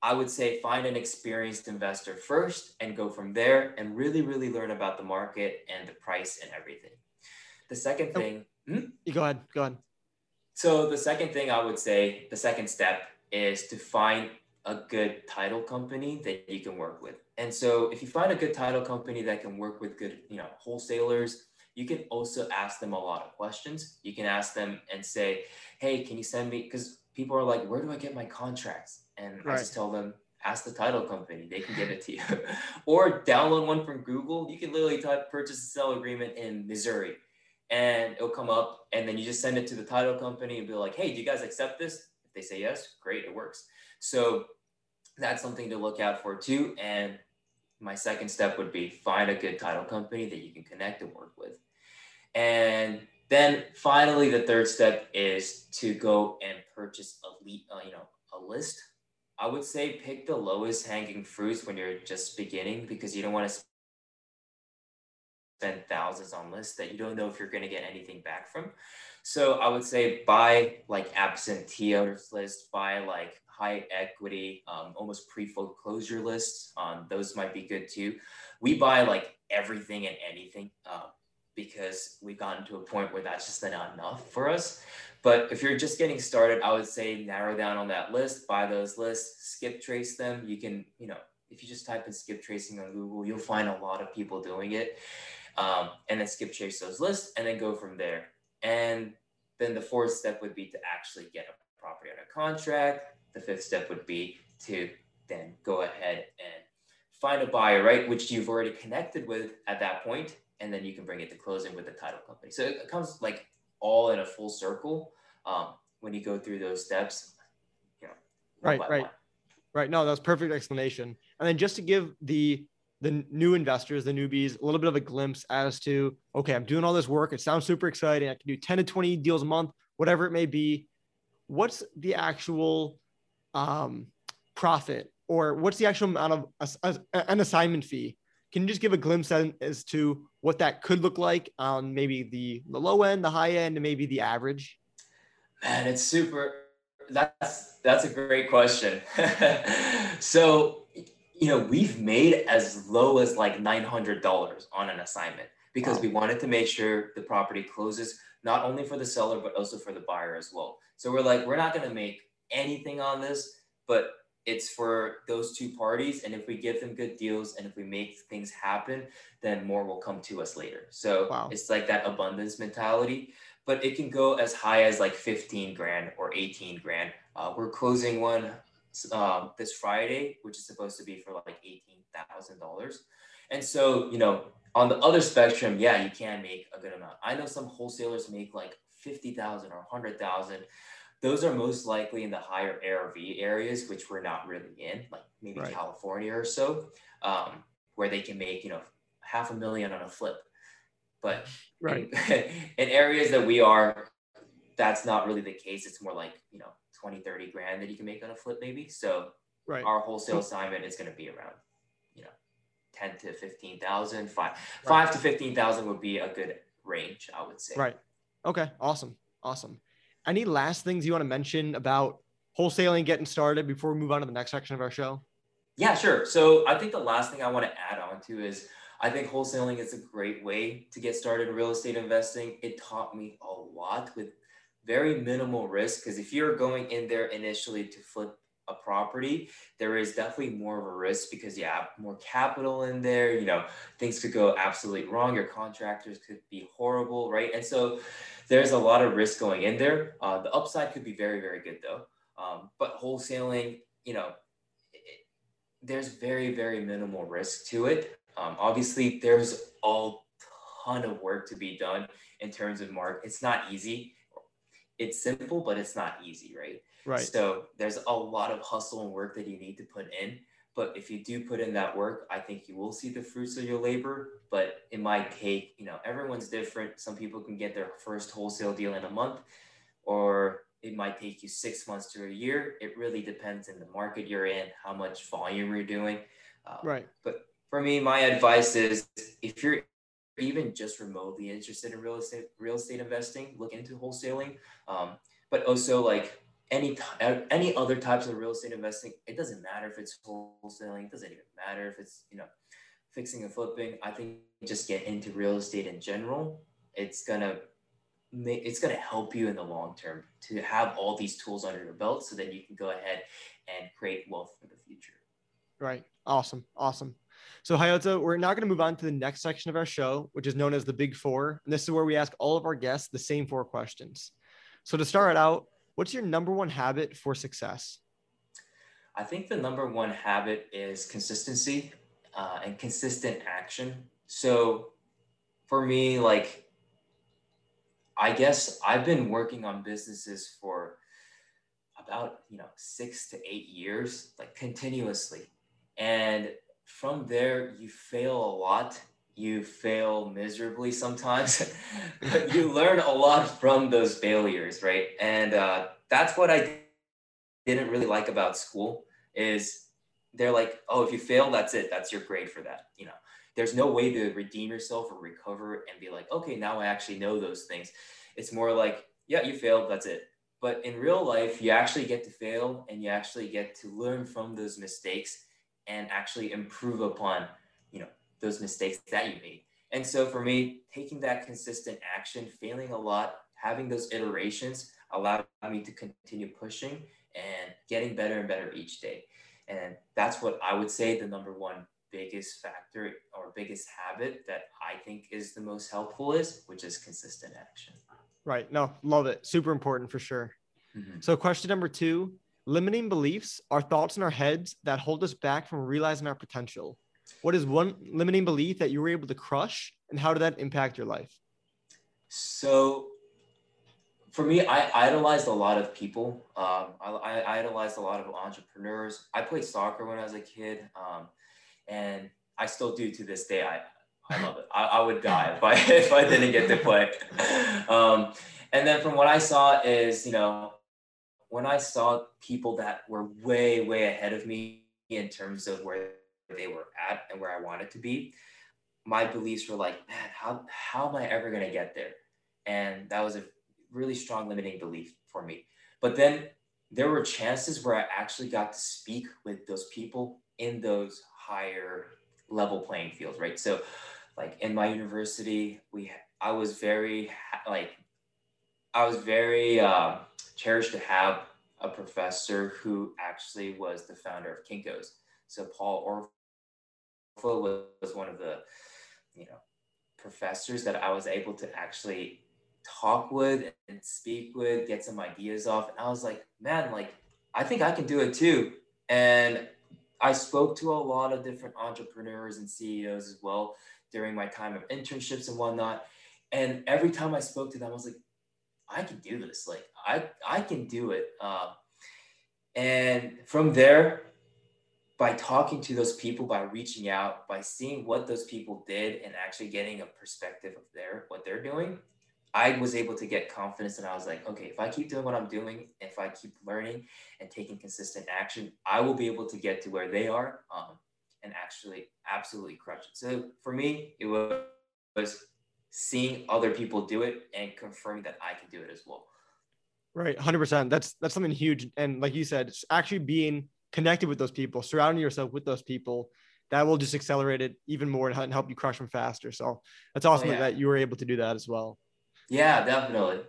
I would say find an experienced investor first and go from there and really, really learn about the market and the price and everything. The second oh, thing, hmm? you go ahead, go ahead. So the second thing I would say, the second step is to find a good title company that you can work with. And so if you find a good title company that can work with good, you know, wholesalers, you can also ask them a lot of questions. You can ask them and say, "Hey, can you send me?" Because people are like, "Where do I get my contracts?" and right. I just tell them, ask the title company, they can give it to you. or download one from Google. You can literally type purchase and sell agreement in Missouri and it'll come up and then you just send it to the title company and be like, hey, do you guys accept this? If they say yes, great, it works. So that's something to look out for too. And my second step would be find a good title company that you can connect and work with. And then finally, the third step is to go and purchase a lead, uh, you know, a list I would say pick the lowest hanging fruits when you're just beginning because you don't want to spend thousands on lists that you don't know if you're going to get anything back from. So I would say buy like absentee owners list, buy like high equity, um, almost pre foreclosure lists. Um, those might be good too. We buy like everything and anything uh, because we've gotten to a point where that's just not enough for us. But if you're just getting started, I would say narrow down on that list, buy those lists, skip trace them. You can, you know, if you just type in skip tracing on Google, you'll find a lot of people doing it. Um, and then skip trace those lists and then go from there. And then the fourth step would be to actually get a property under contract. The fifth step would be to then go ahead and find a buyer, right? Which you've already connected with at that point, and then you can bring it to closing with the title company. So it comes like all in a full circle um, when you go through those steps. You know, right, right, one. right. No, that's perfect explanation. And then just to give the the new investors, the newbies, a little bit of a glimpse as to okay, I'm doing all this work. It sounds super exciting. I can do 10 to 20 deals a month, whatever it may be. What's the actual um, profit or what's the actual amount of a, a, an assignment fee? Can you just give a glimpse as to what that could look like on maybe the, the low end, the high end, and maybe the average? Man, it's super. That's that's a great question. so, you know, we've made as low as like nine hundred dollars on an assignment because wow. we wanted to make sure the property closes not only for the seller but also for the buyer as well. So we're like, we're not going to make anything on this, but it's for those two parties. And if we give them good deals and if we make things happen, then more will come to us later. So wow. it's like that abundance mentality, but it can go as high as like 15 grand or 18 grand. Uh, we're closing one um, this Friday, which is supposed to be for like $18,000. And so, you know, on the other spectrum, yeah, you can make a good amount. I know some wholesalers make like 50,000 or 100,000 those are most likely in the higher ARV areas, which we're not really in, like maybe right. California or so, um, where they can make, you know, half a million on a flip. But right. in, in areas that we are, that's not really the case. It's more like, you know, 20, 30 grand that you can make on a flip maybe. So right. our wholesale assignment is going to be around, you know, 10 to 15,000, five, right. five to 15,000 would be a good range, I would say. Right. Okay. Awesome. Awesome. Any last things you want to mention about wholesaling getting started before we move on to the next section of our show? Yeah, sure. So I think the last thing I want to add on to is I think wholesaling is a great way to get started in real estate investing. It taught me a lot with very minimal risk because if you're going in there initially to flip a property, there is definitely more of a risk because you have more capital in there. You know, things could go absolutely wrong. Your contractors could be horrible, right? And so there's a lot of risk going in there. Uh, the upside could be very, very good though. Um, but wholesaling, you know, there's very, very minimal risk to it. Um, obviously, there's a ton of work to be done in terms of mark. It's not easy. It's simple, but it's not easy, right? Right. So there's a lot of hustle and work that you need to put in. But if you do put in that work, I think you will see the fruits of your labor. But it might take, you know, everyone's different. Some people can get their first wholesale deal in a month, or it might take you six months to a year. It really depends in the market you're in, how much volume you're doing. Um, right. But for me, my advice is if you're even just remotely interested in real estate, real estate investing, look into wholesaling. Um, but also like any uh, any other types of real estate investing, it doesn't matter if it's wholesaling. It doesn't even matter if it's you know fixing and flipping. I think just get into real estate in general. It's gonna make it's gonna help you in the long term to have all these tools under your belt, so that you can go ahead and create wealth for the future. Right. Awesome. Awesome. So Hayato, we're now going to move on to the next section of our show, which is known as the Big Four. And this is where we ask all of our guests the same four questions. So to start out, What's your number one habit for success? I think the number one habit is consistency uh, and consistent action. So for me, like, I guess I've been working on businesses for about, you know, six to eight years, like continuously. And from there, you fail a lot. You fail miserably sometimes, but you learn a lot from those failures, right? And uh, that's what I didn't really like about school is they're like, oh, if you fail, that's it. That's your grade for that. You know, there's no way to redeem yourself or recover and be like, okay, now I actually know those things. It's more like, yeah, you failed. That's it. But in real life, you actually get to fail and you actually get to learn from those mistakes and actually improve upon, those mistakes that you made. And so for me, taking that consistent action, failing a lot, having those iterations allowed me to continue pushing and getting better and better each day. And that's what I would say the number one biggest factor or biggest habit that I think is the most helpful is, which is consistent action. Right. No, love it. Super important for sure. Mm-hmm. So, question number two limiting beliefs are thoughts in our heads that hold us back from realizing our potential. What is one limiting belief that you were able to crush, and how did that impact your life? So, for me, I idolized a lot of people. Um, I, I, idolized a lot of entrepreneurs. I played soccer when I was a kid, um, and I still do to this day. I, I love it. I, I would die if I if I didn't get to play. Um, and then from what I saw is, you know, when I saw people that were way way ahead of me in terms of where they were at and where I wanted to be, my beliefs were like, man, how how am I ever gonna get there? And that was a really strong limiting belief for me. But then there were chances where I actually got to speak with those people in those higher level playing fields, right? So, like in my university, we I was very like I was very uh, cherished to have a professor who actually was the founder of Kinko's. So Paul was one of the you know professors that I was able to actually talk with and speak with, get some ideas off. And I was like, man, like, I think I can do it too. And I spoke to a lot of different entrepreneurs and CEOs as well during my time of internships and whatnot. And every time I spoke to them, I was like, I can do this. Like I, I can do it. Uh, and from there, by talking to those people, by reaching out, by seeing what those people did and actually getting a perspective of their what they're doing, I was able to get confidence and I was like, okay, if I keep doing what I'm doing, if I keep learning and taking consistent action, I will be able to get to where they are um, and actually absolutely crush it. So for me, it was, was seeing other people do it and confirming that I can do it as well. Right, hundred percent. That's that's something huge, and like you said, actually being connected with those people, surrounding yourself with those people, that will just accelerate it even more and help you crush them faster. So that's awesome oh, yeah. that you were able to do that as well. Yeah, definitely.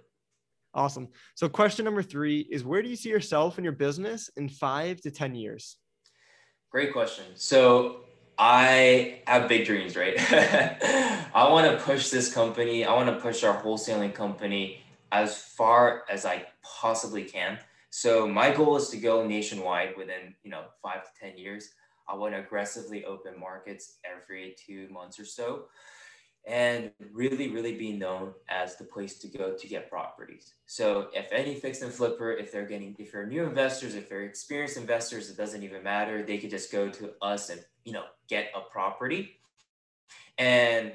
Awesome. So question number three is where do you see yourself and your business in five to 10 years? Great question. So I have big dreams, right? I want to push this company. I want to push our wholesaling company as far as I possibly can. So my goal is to go nationwide within, you know, five to 10 years. I want to aggressively open markets every two months or so and really, really be known as the place to go to get properties. So if any fix and flipper, if they're getting, if they're new investors, if they're experienced investors, it doesn't even matter. They could just go to us and, you know, get a property and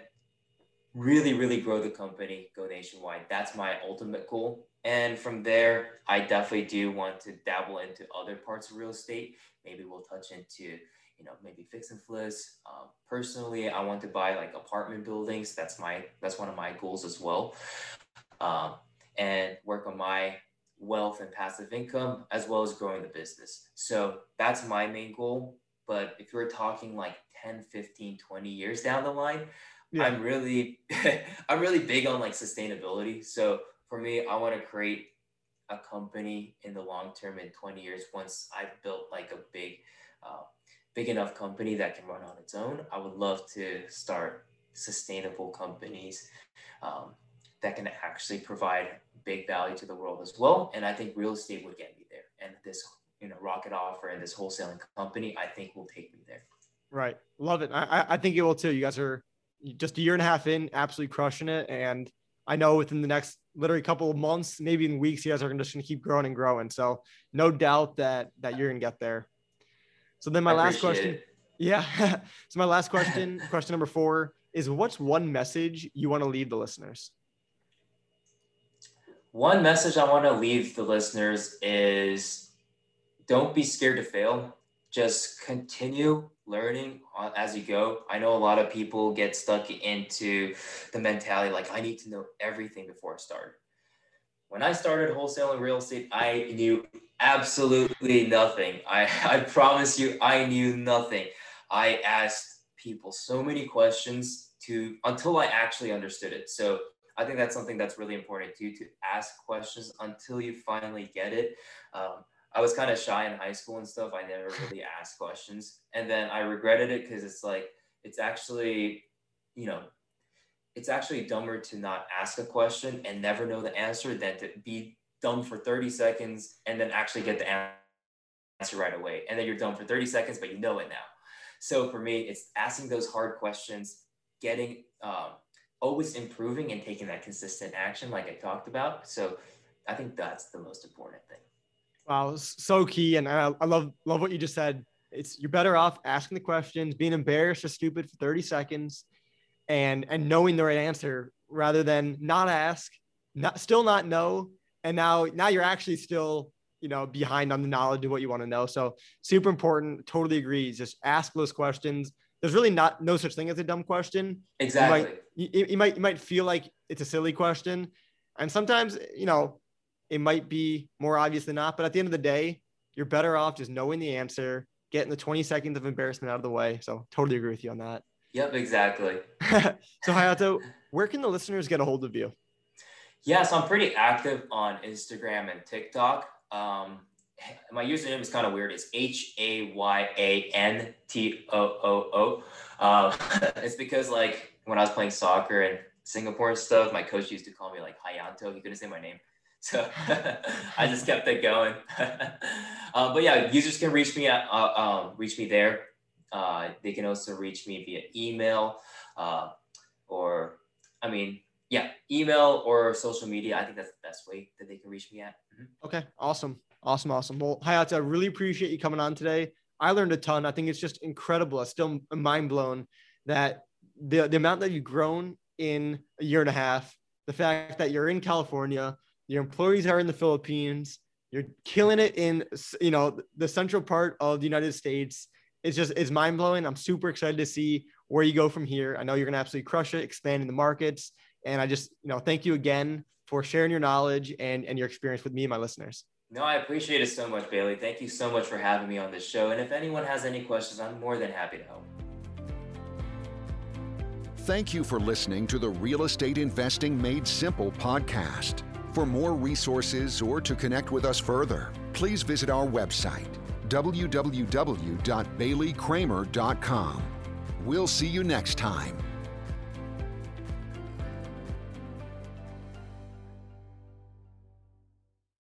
really, really grow the company, go nationwide. That's my ultimate goal. And from there, I definitely do want to dabble into other parts of real estate. Maybe we'll touch into, you know, maybe fix and flips. Um, personally, I want to buy like apartment buildings. That's my, that's one of my goals as well. Um, and work on my wealth and passive income as well as growing the business. So that's my main goal. But if you're talking like 10, 15, 20 years down the line, yeah. I'm really, I'm really big on like sustainability. So for me, I want to create a company in the long term in 20 years once I've built like a big, uh, big enough company that can run on its own. I would love to start sustainable companies um, that can actually provide big value to the world as well. And I think real estate would get me there. And this, you know, rocket offer and this wholesaling company, I think will take me there. Right. Love it. I, I think it will too. You guys are just a year and a half in, absolutely crushing it. And I know within the next literally a couple of months, maybe in weeks, you guys are just going to keep growing and growing. So no doubt that that you're going to get there. So then my I last question, it. yeah. so my last question, question number four is: What's one message you want to leave the listeners? One message I want to leave the listeners is: Don't be scared to fail. Just continue learning as you go. I know a lot of people get stuck into the mentality like, I need to know everything before I start. When I started wholesaling real estate, I knew absolutely nothing. I, I promise you, I knew nothing. I asked people so many questions to until I actually understood it. So I think that's something that's really important too to ask questions until you finally get it. Um, I was kind of shy in high school and stuff. I never really asked questions. And then I regretted it because it's like, it's actually, you know, it's actually dumber to not ask a question and never know the answer than to be dumb for 30 seconds and then actually get the answer right away. And then you're dumb for 30 seconds, but you know it now. So for me, it's asking those hard questions, getting, um, always improving and taking that consistent action, like I talked about. So I think that's the most important thing. Wow, so key, and I, I love love what you just said. It's you're better off asking the questions, being embarrassed or stupid for 30 seconds, and and knowing the right answer rather than not ask, not still not know, and now now you're actually still you know behind on the knowledge of what you want to know. So super important. Totally agree. Just ask those questions. There's really not no such thing as a dumb question. Exactly. You might you, you might you might feel like it's a silly question, and sometimes you know it might be more obvious than not. But at the end of the day, you're better off just knowing the answer, getting the 20 seconds of embarrassment out of the way. So totally agree with you on that. Yep, exactly. so Hayato, where can the listeners get a hold of you? Yeah, so I'm pretty active on Instagram and TikTok. Um, my username is kind of weird. It's H A Y A N T O O O. Uh, it's because like when I was playing soccer in Singapore and stuff, my coach used to call me like Hayato. He couldn't say my name. So I just kept it going. uh, but yeah, users can reach me at uh, um, reach me there. Uh, they can also reach me via email, uh, or I mean, Yeah, email or social media. I think that's the best way that they can reach me at. Mm-hmm. Okay, awesome. Awesome, awesome. Well, Hayato, I really appreciate you coming on today. I learned a ton. I think it's just incredible. I'm still mind blown that the, the amount that you've grown in a year and a half, the fact that you're in California, your employees are in the Philippines, you're killing it in you know the central part of the United States. It's just it's mind blowing. I'm super excited to see where you go from here. I know you're gonna absolutely crush it, expanding the markets. And I just you know thank you again for sharing your knowledge and, and your experience with me and my listeners. No, I appreciate it so much, Bailey. Thank you so much for having me on this show. And if anyone has any questions, I'm more than happy to help. Thank you for listening to the Real Estate Investing Made Simple podcast. For more resources or to connect with us further, please visit our website, www.baileykramer.com. We'll see you next time.